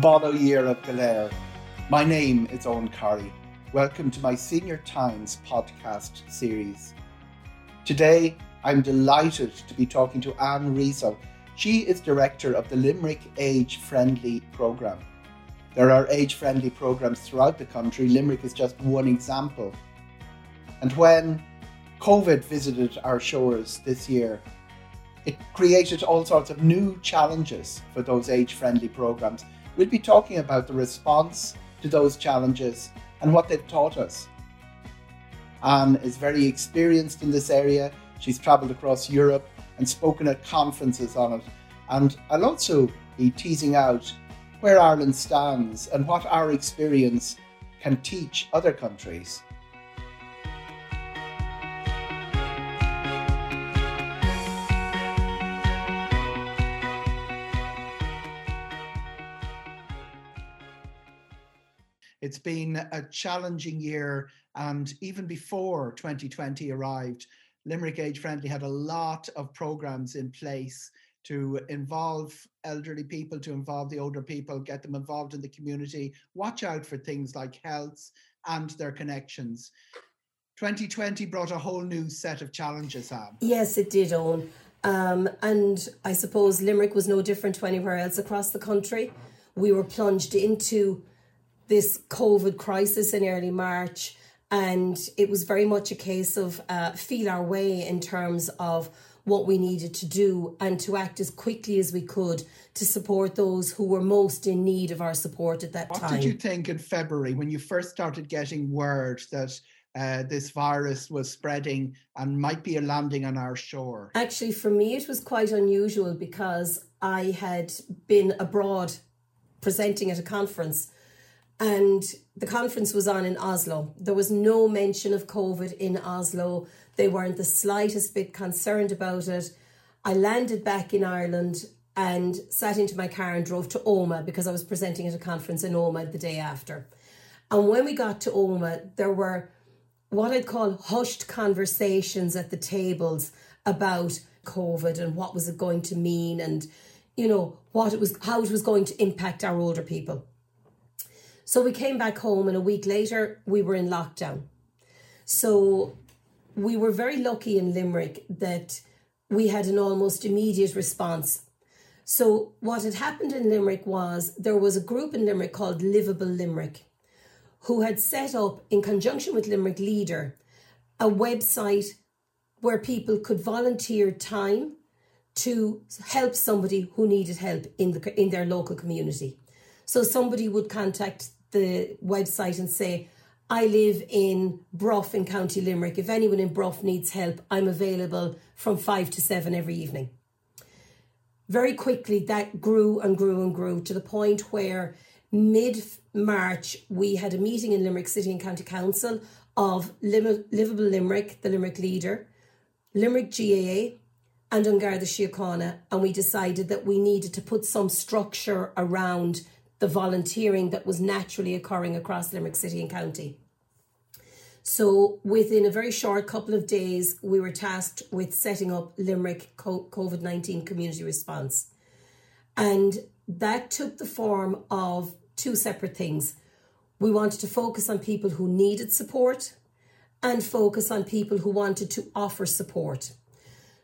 Bono Year of Galer. My name is Owen Corry. Welcome to my Senior Times podcast series. Today, I'm delighted to be talking to Anne Rizzo. She is director of the Limerick Age Friendly Programme. There are age friendly programs throughout the country. Limerick is just one example. And when COVID visited our shores this year, it created all sorts of new challenges for those age friendly programs. We'll be talking about the response to those challenges and what they've taught us. Anne is very experienced in this area. She's travelled across Europe and spoken at conferences on it. And I'll also be teasing out where Ireland stands and what our experience can teach other countries. It's been a challenging year, and even before 2020 arrived, Limerick Age Friendly had a lot of programs in place to involve elderly people, to involve the older people, get them involved in the community, watch out for things like health and their connections. 2020 brought a whole new set of challenges, Anne. Yes, it did, Owen. Um, and I suppose Limerick was no different to anywhere else across the country. We were plunged into this COVID crisis in early March, and it was very much a case of uh, feel our way in terms of what we needed to do and to act as quickly as we could to support those who were most in need of our support at that what time. What did you think in February when you first started getting word that uh, this virus was spreading and might be a landing on our shore? Actually, for me, it was quite unusual because I had been abroad presenting at a conference and the conference was on in Oslo. There was no mention of COVID in Oslo. They weren't the slightest bit concerned about it. I landed back in Ireland and sat into my car and drove to Omagh because I was presenting at a conference in Omagh the day after. And when we got to Omagh, there were what I'd call hushed conversations at the tables about COVID and what was it going to mean and you know what it was how it was going to impact our older people. So we came back home, and a week later, we were in lockdown. So we were very lucky in Limerick that we had an almost immediate response. So, what had happened in Limerick was there was a group in Limerick called Livable Limerick who had set up, in conjunction with Limerick Leader, a website where people could volunteer time to help somebody who needed help in the in their local community. So somebody would contact the website and say, I live in Bruff in County Limerick. If anyone in Bruff needs help, I'm available from five to seven every evening. Very quickly, that grew and grew and grew to the point where mid March we had a meeting in Limerick City and County Council of Livable Limerick, the Limerick leader, Limerick GAA, and An the Síochána, and we decided that we needed to put some structure around the volunteering that was naturally occurring across Limerick City and County. So, within a very short couple of days, we were tasked with setting up Limerick COVID 19 community response. And that took the form of two separate things. We wanted to focus on people who needed support and focus on people who wanted to offer support.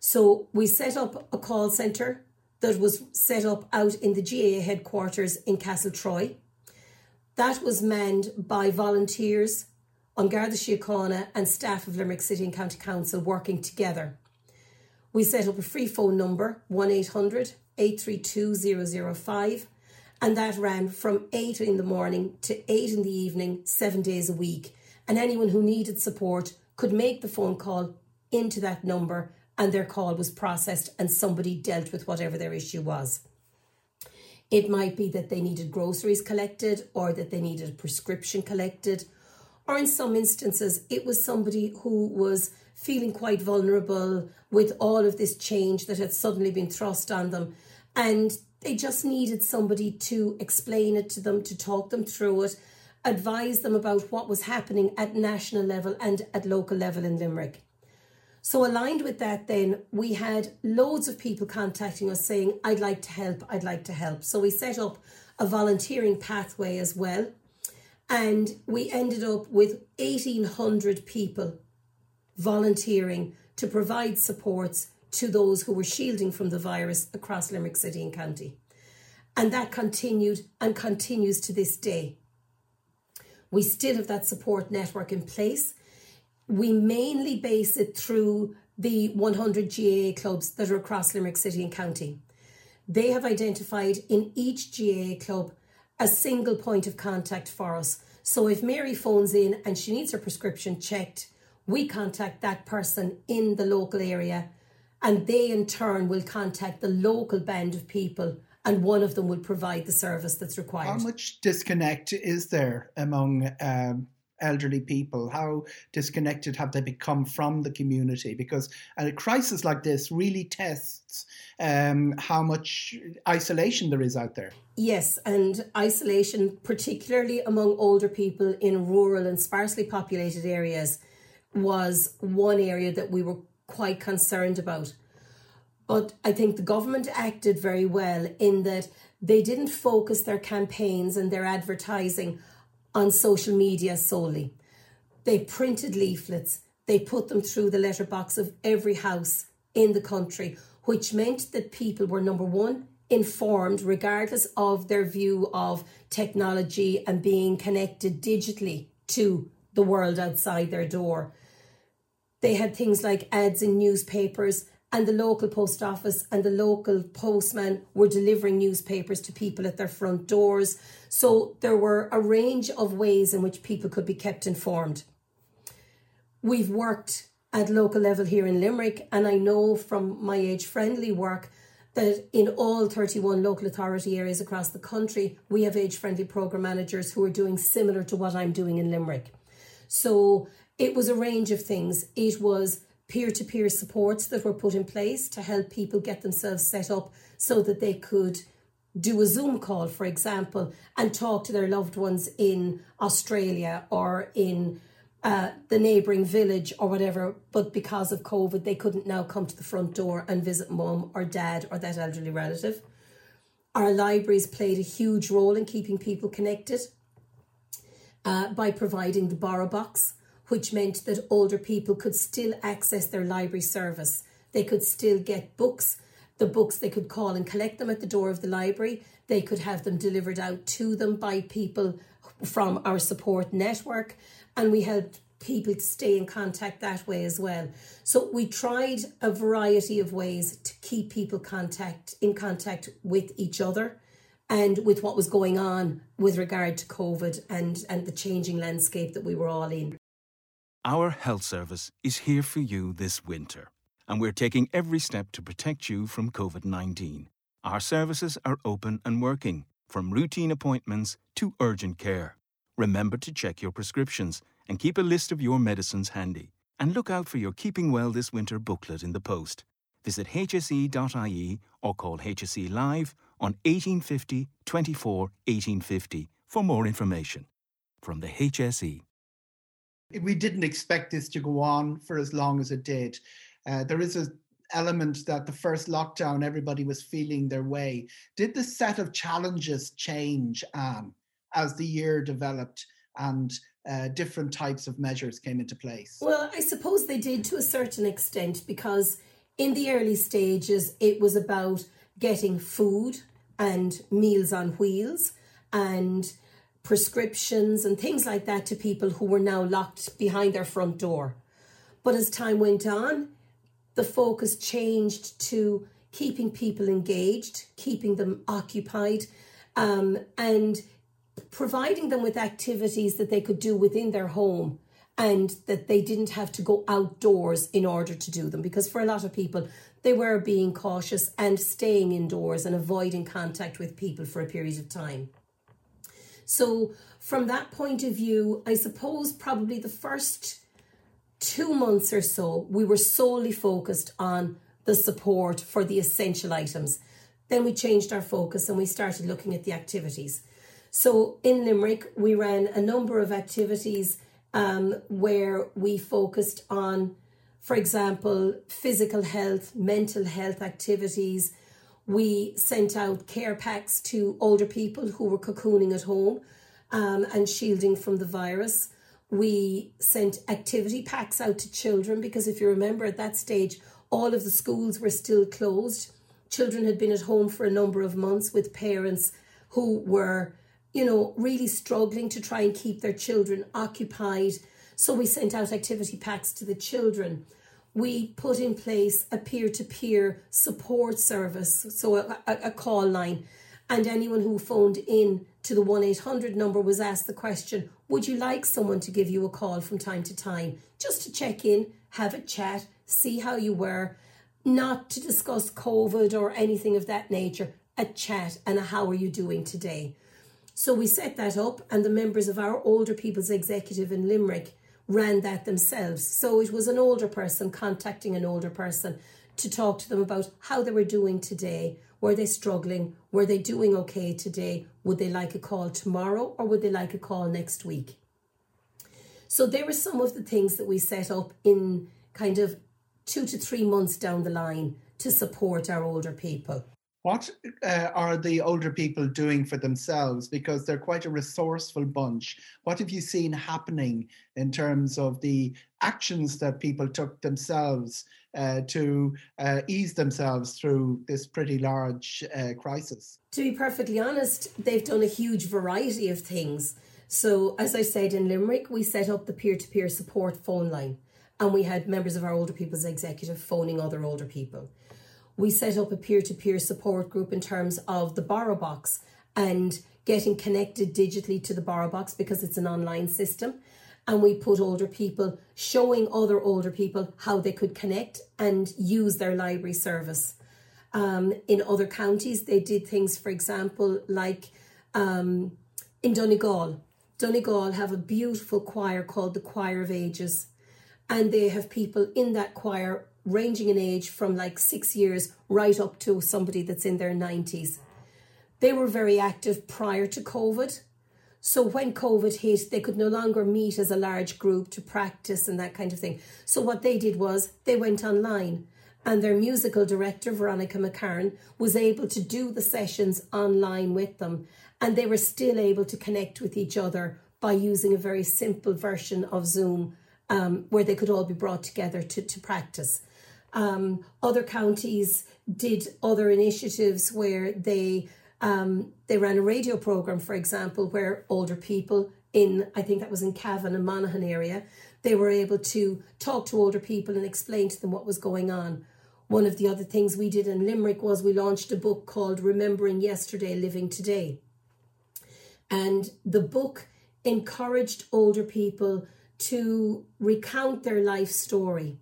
So, we set up a call centre that was set up out in the GAA headquarters in Castletroy. That was manned by volunteers An Garda Síochána and staff of Limerick City and County Council working together. We set up a free phone number, 1800 832 005, and that ran from 8 in the morning to 8 in the evening, seven days a week. And anyone who needed support could make the phone call into that number and their call was processed and somebody dealt with whatever their issue was. It might be that they needed groceries collected or that they needed a prescription collected, or in some instances, it was somebody who was feeling quite vulnerable with all of this change that had suddenly been thrust on them. And they just needed somebody to explain it to them, to talk them through it, advise them about what was happening at national level and at local level in Limerick. So, aligned with that, then we had loads of people contacting us saying, I'd like to help, I'd like to help. So, we set up a volunteering pathway as well. And we ended up with 1,800 people volunteering to provide supports to those who were shielding from the virus across Limerick City and County. And that continued and continues to this day. We still have that support network in place. We mainly base it through the 100 GAA clubs that are across Limerick City and County. They have identified in each GAA club a single point of contact for us. So if Mary phones in and she needs her prescription checked, we contact that person in the local area and they in turn will contact the local band of people and one of them will provide the service that's required. How much disconnect is there among um, elderly people? How disconnected have they become from the community? Because a crisis like this really tests um, how much isolation there is out there. Yes, and isolation, particularly among older people in rural and sparsely populated areas, was one area that we were quite concerned about. But I think the government acted very well in that they didn't focus their campaigns and their advertising on social media solely. They printed leaflets, they put them through the letterbox of every house in the country, which meant that people were number one, informed regardless of their view of technology and being connected digitally to the world outside their door. They had things like ads in newspapers, and the local post office and the local postman were delivering newspapers to people at their front doors. So there were a range of ways in which people could be kept informed. We've worked at local level here in Limerick, and I know from my age friendly work that in all 31 local authority areas across the country, we have age friendly programme managers who are doing similar to what I'm doing in Limerick. So it was a range of things. It was peer to peer supports that were put in place to help people get themselves set up so that they could do a Zoom call, for example, and talk to their loved ones in Australia or in uh, the neighbouring village or whatever. But because of COVID, they couldn't now come to the front door and visit mum or dad or that elderly relative. Our libraries played a huge role in keeping people connected uh, by providing the borrow box which meant that older people could still access their library service. They could still get books, the books they could call and collect them at the door of the library. They could have them delivered out to them by people from our support network, and we helped people to stay in contact that way as well. So we tried a variety of ways to keep people contact in contact with each other and with what was going on with regard to COVID and, and the changing landscape that we were all in. Our health service is here for you this winter, and we're taking every step to protect you from COVID 19. Our services are open and working, from routine appointments to urgent care. Remember to check your prescriptions and keep a list of your medicines handy. And look out for your Keeping Well This Winter booklet in the post. Visit hse.ie or call HSE Live on 1850 24 1850 for more information. From the HSE we didn't expect this to go on for as long as it did. Uh, there is a element that the first lockdown everybody was feeling their way. Did the set of challenges change, Anne, as the year developed and uh, different types of measures came into place? Well, I suppose they did to a certain extent because in the early stages it was about getting food and meals on wheels and prescriptions and things like that to people who were now locked behind their front door. But as time went on, the focus changed to keeping people engaged, keeping them occupied, um, and providing them with activities that they could do within their home and that they didn't have to go outdoors in order to do them. Because for a lot of people, they were being cautious and staying indoors and avoiding contact with people for a period of time. So, from that point of view, I suppose probably the first two months or so, we were solely focused on the support for the essential items. Then we changed our focus and we started looking at the activities. So in Limerick, we ran a number of activities um, where we focused on, for example, physical health, mental health activities. We sent out care packs to older people who were cocooning at home um, and shielding from the virus. We sent activity packs out to children because if you remember at that stage, all of the schools were still closed. Children had been at home for a number of months with parents who were, you know, really struggling to try and keep their children occupied. So we sent out activity packs to the children we put in place a peer to peer support service, so a, a, a, call line. And anyone who phoned in to the 1 800 number was asked the question Would you like someone to give you a call from time to time just to check in, have a chat, see how you were, not to discuss COVID or anything of that nature, a chat and a how are you doing today? So we set that up, and the members of our older people's executive in Limerick ran that themselves. So it was an older person contacting an older person to talk to them about how they were doing today. Were they struggling? Were they doing okay today? Would they like a call tomorrow or would they like a call next week? So there were some of the things that we set up in kind of two to three months down the line to support our older people. What uh, are the older people doing for themselves? Because they're quite a resourceful bunch. What have you seen happening in terms of the actions that people took themselves uh, to uh, ease themselves through this pretty large uh, crisis? To be perfectly honest, they've done a huge variety of things. So, as I said in Limerick, we set up the peer to peer support phone line, and we had members of our older people's executive phoning other older people we set up a peer to peer support group in terms of the borrow box and getting connected digitally to the borrow box because it's an online system. And we put older people showing other older people how they could connect and use their library service. Um, in other counties, they did things, for example, like um, in Donegal. Donegal have a beautiful choir called the Choir of Ages, and they have people in that choir ranging in age from like six years right up to somebody that's in their 90s. They were very active prior to COVID. So when COVID hit, they could no longer meet as a large group to practice and that kind of thing. So what they did was they went online and their musical director, Veronica McCarran, was able to do the sessions online with them. And they were still able to connect with each other by using a very simple version of Zoom um, where they could all be brought together to, to practice. Um, other counties did other initiatives where they um, they ran a radio program, for example, where older people in I think that was in Cavan and Monaghan area, they were able to talk to older people and explain to them what was going on. One of the other things we did in Limerick was we launched a book called Remembering Yesterday, Living Today. And the book encouraged older people to recount their life story.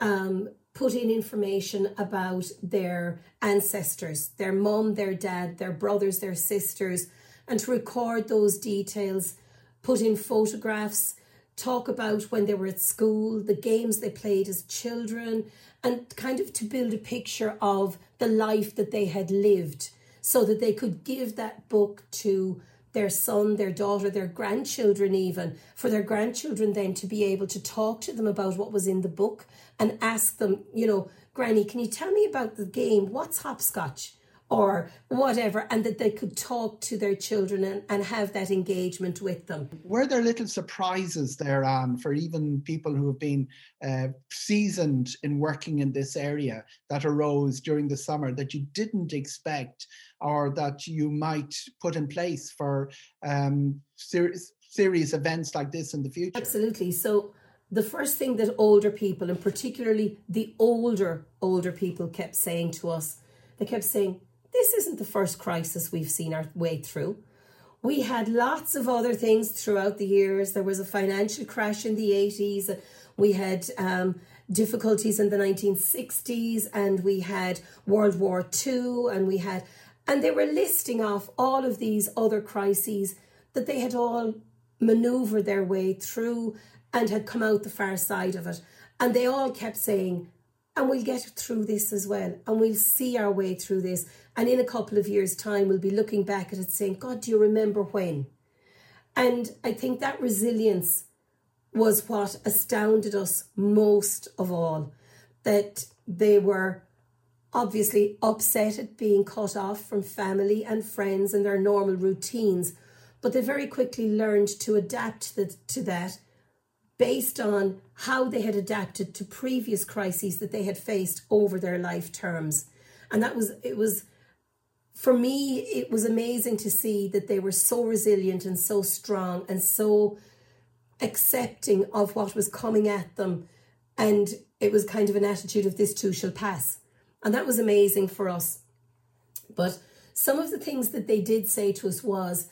Um, put in information about their ancestors, their mum, their dad, their brothers, their sisters, and to record those details, put in photographs, talk about when they were at school, the games they played as children, and kind of to build a picture of the life that they had lived so that they could give that book to their son, their daughter, their grandchildren, even for their grandchildren then to be able to talk to them about what was in the book and ask them, you know, Granny, can you tell me about the game? What's hopscotch? Or whatever, and that they could talk to their children and, and have that engagement with them. Were there little surprises there, Anne, for even people who have been uh, seasoned in working in this area that arose during the summer that you didn't expect or that you might put in place for um, serious, serious events like this in the future? Absolutely. So, the first thing that older people, and particularly the older, older people, kept saying to us, they kept saying, This isn't the first crisis we've seen our way through. We had lots of other things throughout the years. There was a financial crash in the 80s. We had um, difficulties in the 1960s, and we had World War II, and we had, and they were listing off all of these other crises that they had all maneuvered their way through and had come out the far side of it. And they all kept saying, and we'll get through this as well, and we'll see our way through this. And in a couple of years' time, we'll be looking back at it saying, God, do you remember when? And I think that resilience was what astounded us most of all that they were obviously upset at being cut off from family and friends and their normal routines, but they very quickly learned to adapt to that based on how they had adapted to previous crises that they had faced over their life terms. And that was, it was, for me, it was amazing to see that they were so resilient and so strong and so accepting of what was coming at them. And it was kind of an attitude of this too shall pass. And that was amazing for us. But some of the things that they did say to us was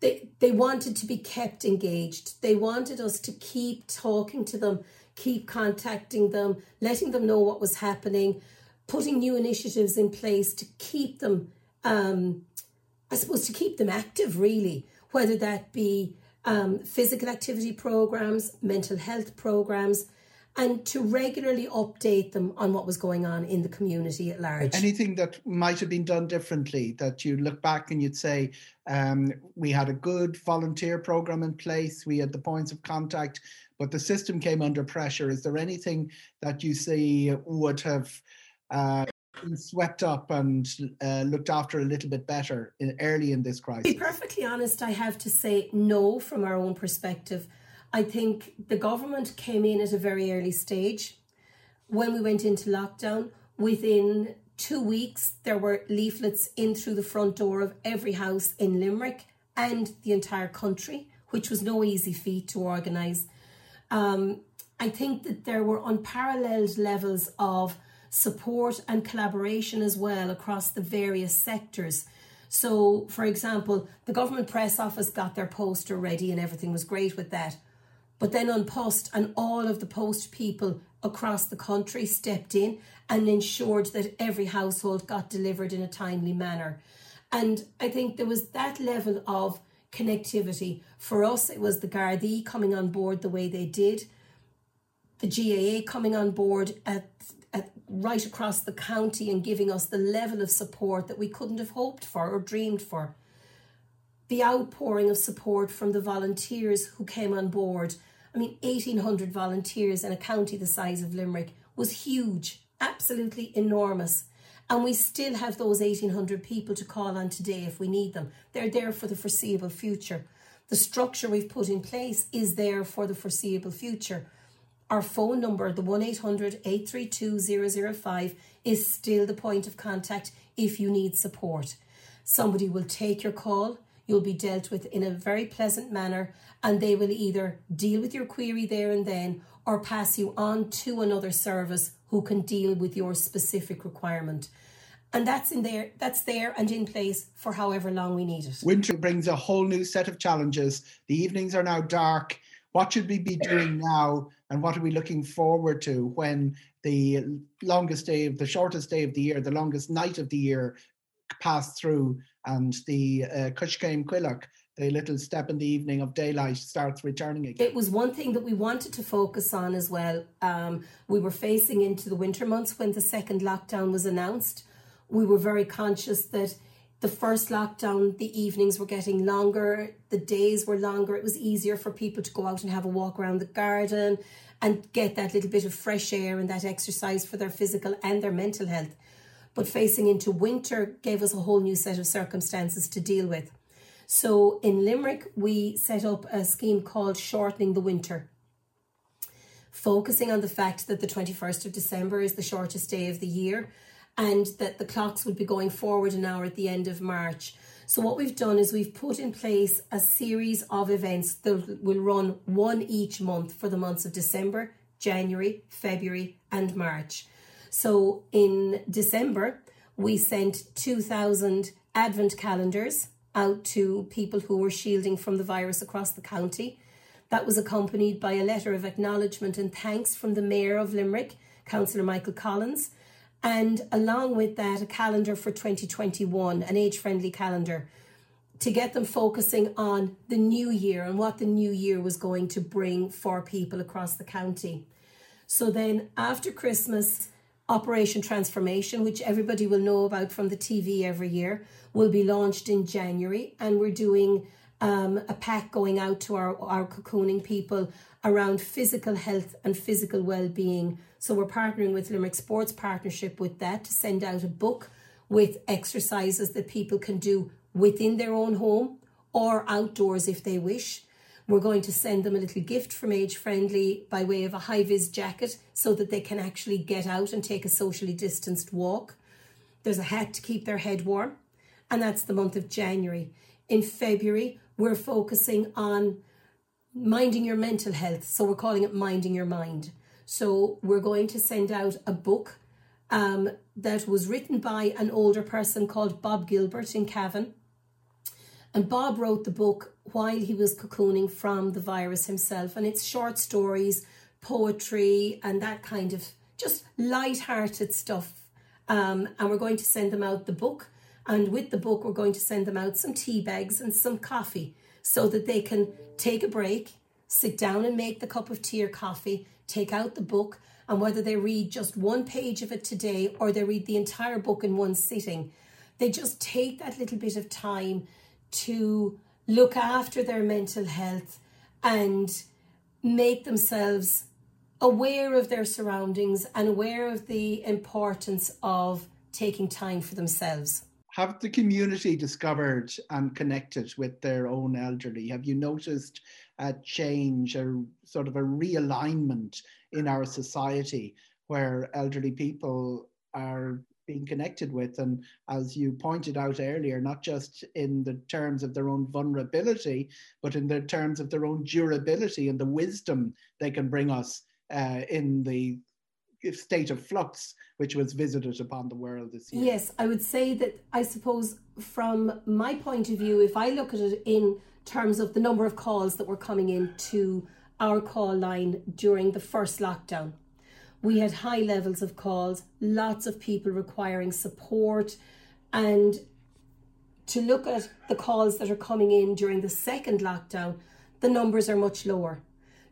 they, they wanted to be kept engaged. They wanted us to keep talking to them, keep contacting them, letting them know what was happening, putting new initiatives in place to keep them, um, I suppose, to keep them active, really, whether that be um, physical activity programs, mental health programs, and to regularly update them on what was going on in the community at large. Anything that might have been done differently that you look back and you'd say, um, we had a good volunteer program in place, we had the points of contact, but the system came under pressure. Is there anything that you see would have uh, been swept up and uh, looked after a little bit better in, early in this crisis? To be perfectly honest, I have to say no from our own perspective. I think the government came in at a very early stage. When we went into lockdown, within two weeks, there were leaflets in through the front door of every house in Limerick and the entire country, which was no easy feat to organise. Um, I think that there were unparalleled levels of support and collaboration as well across the various sectors. So, for example, the government press office got their poster ready and everything was great with that. But then An Post and all of the post people across the country stepped in and ensured that every household got delivered in a timely manner. And I think there was that level of connectivity. For us, it was the Gardaí coming on board the way they did, the GAA coming on board at, at right across the county and giving us the level of support that we couldn't have hoped for or dreamed for. The outpouring of support from the volunteers who came on board I mean, 1,800 volunteers in a county the size of Limerick was huge, absolutely enormous. And we still have those 1,800 people to call on today if we need them. They're there for the foreseeable future. The structure we've put in place is there for the foreseeable future. Our phone number, the 1 800 832 005, is still the point of contact if you need support. Somebody will take your call, you'll be dealt with in a very pleasant manner, and they will either deal with your query there and then or pass you on to another service who can deal with your specific requirement. And that's in there, that's there and in place for however long we need it. Winter brings a whole new set of challenges. The evenings are now dark. What should we be doing now? And what are we looking forward to when the longest day of the shortest day of the year, the longest night of the year pass through and the uh, coiscéim coiligh the little step in the evening of daylight starts returning again. It was one thing that we wanted to focus on as well. Um, we were facing into the winter months when the second lockdown was announced. We were very conscious that the first lockdown, the evenings were getting longer, the days were longer. It was easier for people to go out and have a walk around the garden and get that little bit of fresh air and that exercise for their physical and their mental health. But facing into winter gave us a whole new set of circumstances to deal with. So in Limerick, we set up a scheme called Shortening the Winter, focusing on the fact that the 21st of December is the shortest day of the year and that the clocks would be going forward an hour at the end of March. So what we've done is we've put in place a series of events that will run one each month for the months of December, January, February, and March. So in December, we sent 2,000 Advent calendars out to people who were shielding from the virus across the county. That was accompanied by a letter of acknowledgement and thanks from the Mayor of Limerick, Councillor Michael Collins, and along with that, a calendar for 2021, an age friendly calendar, to get them focusing on the new year and what the new year was going to bring for people across the county. So then, after Christmas, Operation Transformation, which everybody will know about from the TV every year, will be launched in January, and we're doing um, a pack going out to our, our cocooning people around physical health and physical well-being. So we're partnering with Limerick Sports Partnership with that to send out a book with exercises that people can do within their own home or outdoors if they wish. We're going to send them a little gift from Age Friendly by way of a high vis jacket so that they can actually get out and take a socially distanced walk. There's a hat to keep their head warm, and that's the month of January. In February, we're focusing on minding your mental health. So we're calling it Minding Your Mind. So we're going to send out a book um, that was written by an older person called Bob Gilbert in Cavan. And Bob wrote the book while he was cocooning from the virus himself. And it's short stories, poetry, and that kind of just light-hearted stuff. Um, and we're going to send them out the book. And with the book, we're going to send them out some tea bags and some coffee so that they can take a break, sit down and make the cup of tea or coffee, take out the book, and whether they read just one page of it today or they read the entire book in one sitting, they just take that little bit of time to look after their mental health and make themselves aware of their surroundings and aware of the importance of taking time for themselves have the community discovered and connected with their own elderly? Have you noticed a change or sort of a realignment in our society where elderly people are being connected with? And as you pointed out earlier, not just in the terms of their own vulnerability, but in the terms of their own durability and the wisdom they can bring us uh, in the state of flux which was visited upon the world this year. Yes, I would say that I suppose from my point of view, if I look at it in terms of the number of calls that were coming in to our call line during the first lockdown, we had high levels of calls, lots of people requiring support, and to look at the calls that are coming in during the second lockdown, the numbers are much lower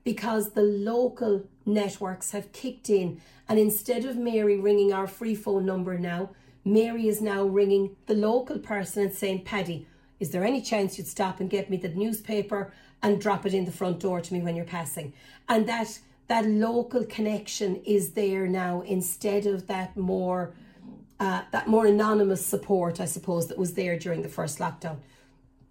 because the local networks have kicked in. And instead of Mary ringing our free phone number now, Mary is now ringing the local person and saying, Paddy, is there any chance you'd stop and get me the newspaper and drop it in the front door to me when you're passing? And that that local connection is there now instead of that more uh, that more anonymous support, I suppose, that was there during the first lockdown.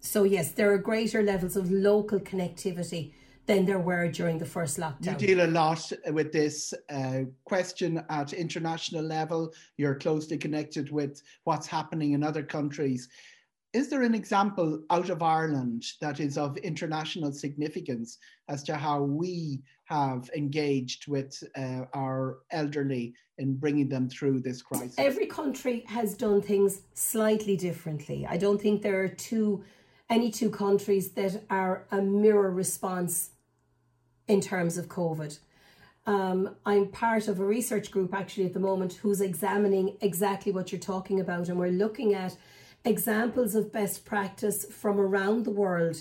So yes, there are greater levels of local connectivity than there were during the first lockdown. You deal a lot with this uh, question at international level. You're closely connected with what's happening in other countries. Is there an example out of Ireland that is of international significance as to how we have engaged with uh, our elderly in bringing them through this crisis? Every country has done things slightly differently. I don't think there are two any two countries that are a mirror response in terms of COVID. Um, I'm part of a research group actually at the moment who's examining exactly what you're talking about, and we're looking at examples of best practice from around the world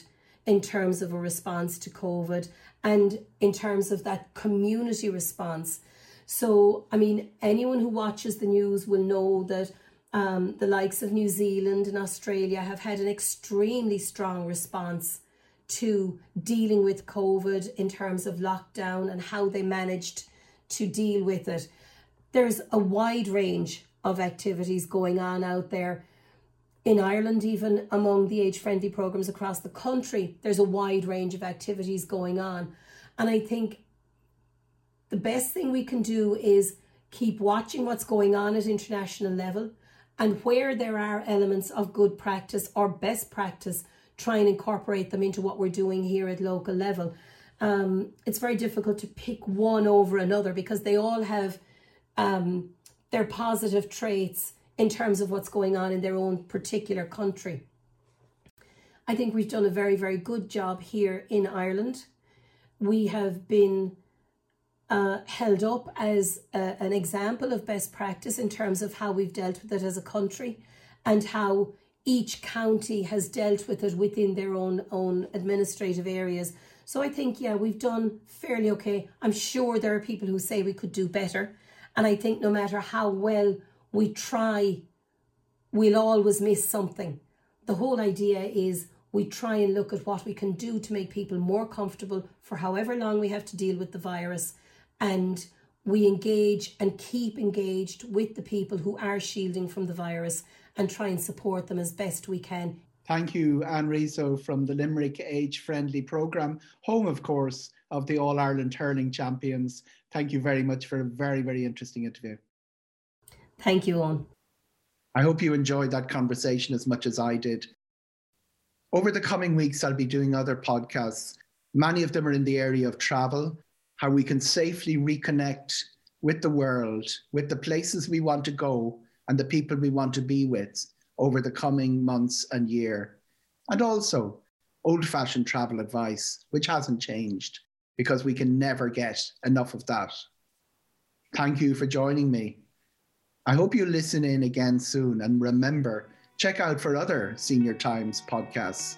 in terms of a response to COVID and in terms of that community response. So, I mean, anyone who watches the news will know that um, the likes of New Zealand and Australia have had an extremely strong response to dealing with COVID in terms of lockdown and how they managed to deal with it. There's a wide range of activities going on out there. In Ireland, even among the age friendly programs across the country, there's a wide range of activities going on. And I think the best thing we can do is keep watching what's going on at international level and where there are elements of good practice or best practice try and incorporate them into what we're doing here at local level. Um, it's very difficult to pick one over another because they all have um, their positive traits in terms of what's going on in their own particular country. I think we've done a very, very good job here in Ireland. We have been uh, held up as a, an example of best practice in terms of how we've dealt with it as a country and how each county has dealt with it within their own own administrative areas. So I think yeah, we've done fairly okay. I'm sure there are people who say we could do better, and I think no matter how well we try, we'll always miss something. The whole idea is We try and look at what we can do to make people more comfortable for however long we have to deal with the virus. And we engage and keep engaged with the people who are shielding from the virus and try and support them as best we can. Thank you, Anne Rizzo from the Limerick Age Friendly Programme, home, of course, of the All Ireland Hurling Champions. Thank you very much for a very, very interesting interview. Thank you, Owen. I hope you enjoyed that conversation as much as I did. Over the coming weeks, I'll be doing other podcasts. Many of them are in the area of travel, how we can safely reconnect with the world, with the places we want to go, and the people we want to be with over the coming months and year. And also old fashioned travel advice, which hasn't changed because we can never get enough of that. Thank you for joining me. I hope you listen in again soon and remember, check out for other Senior Times podcasts.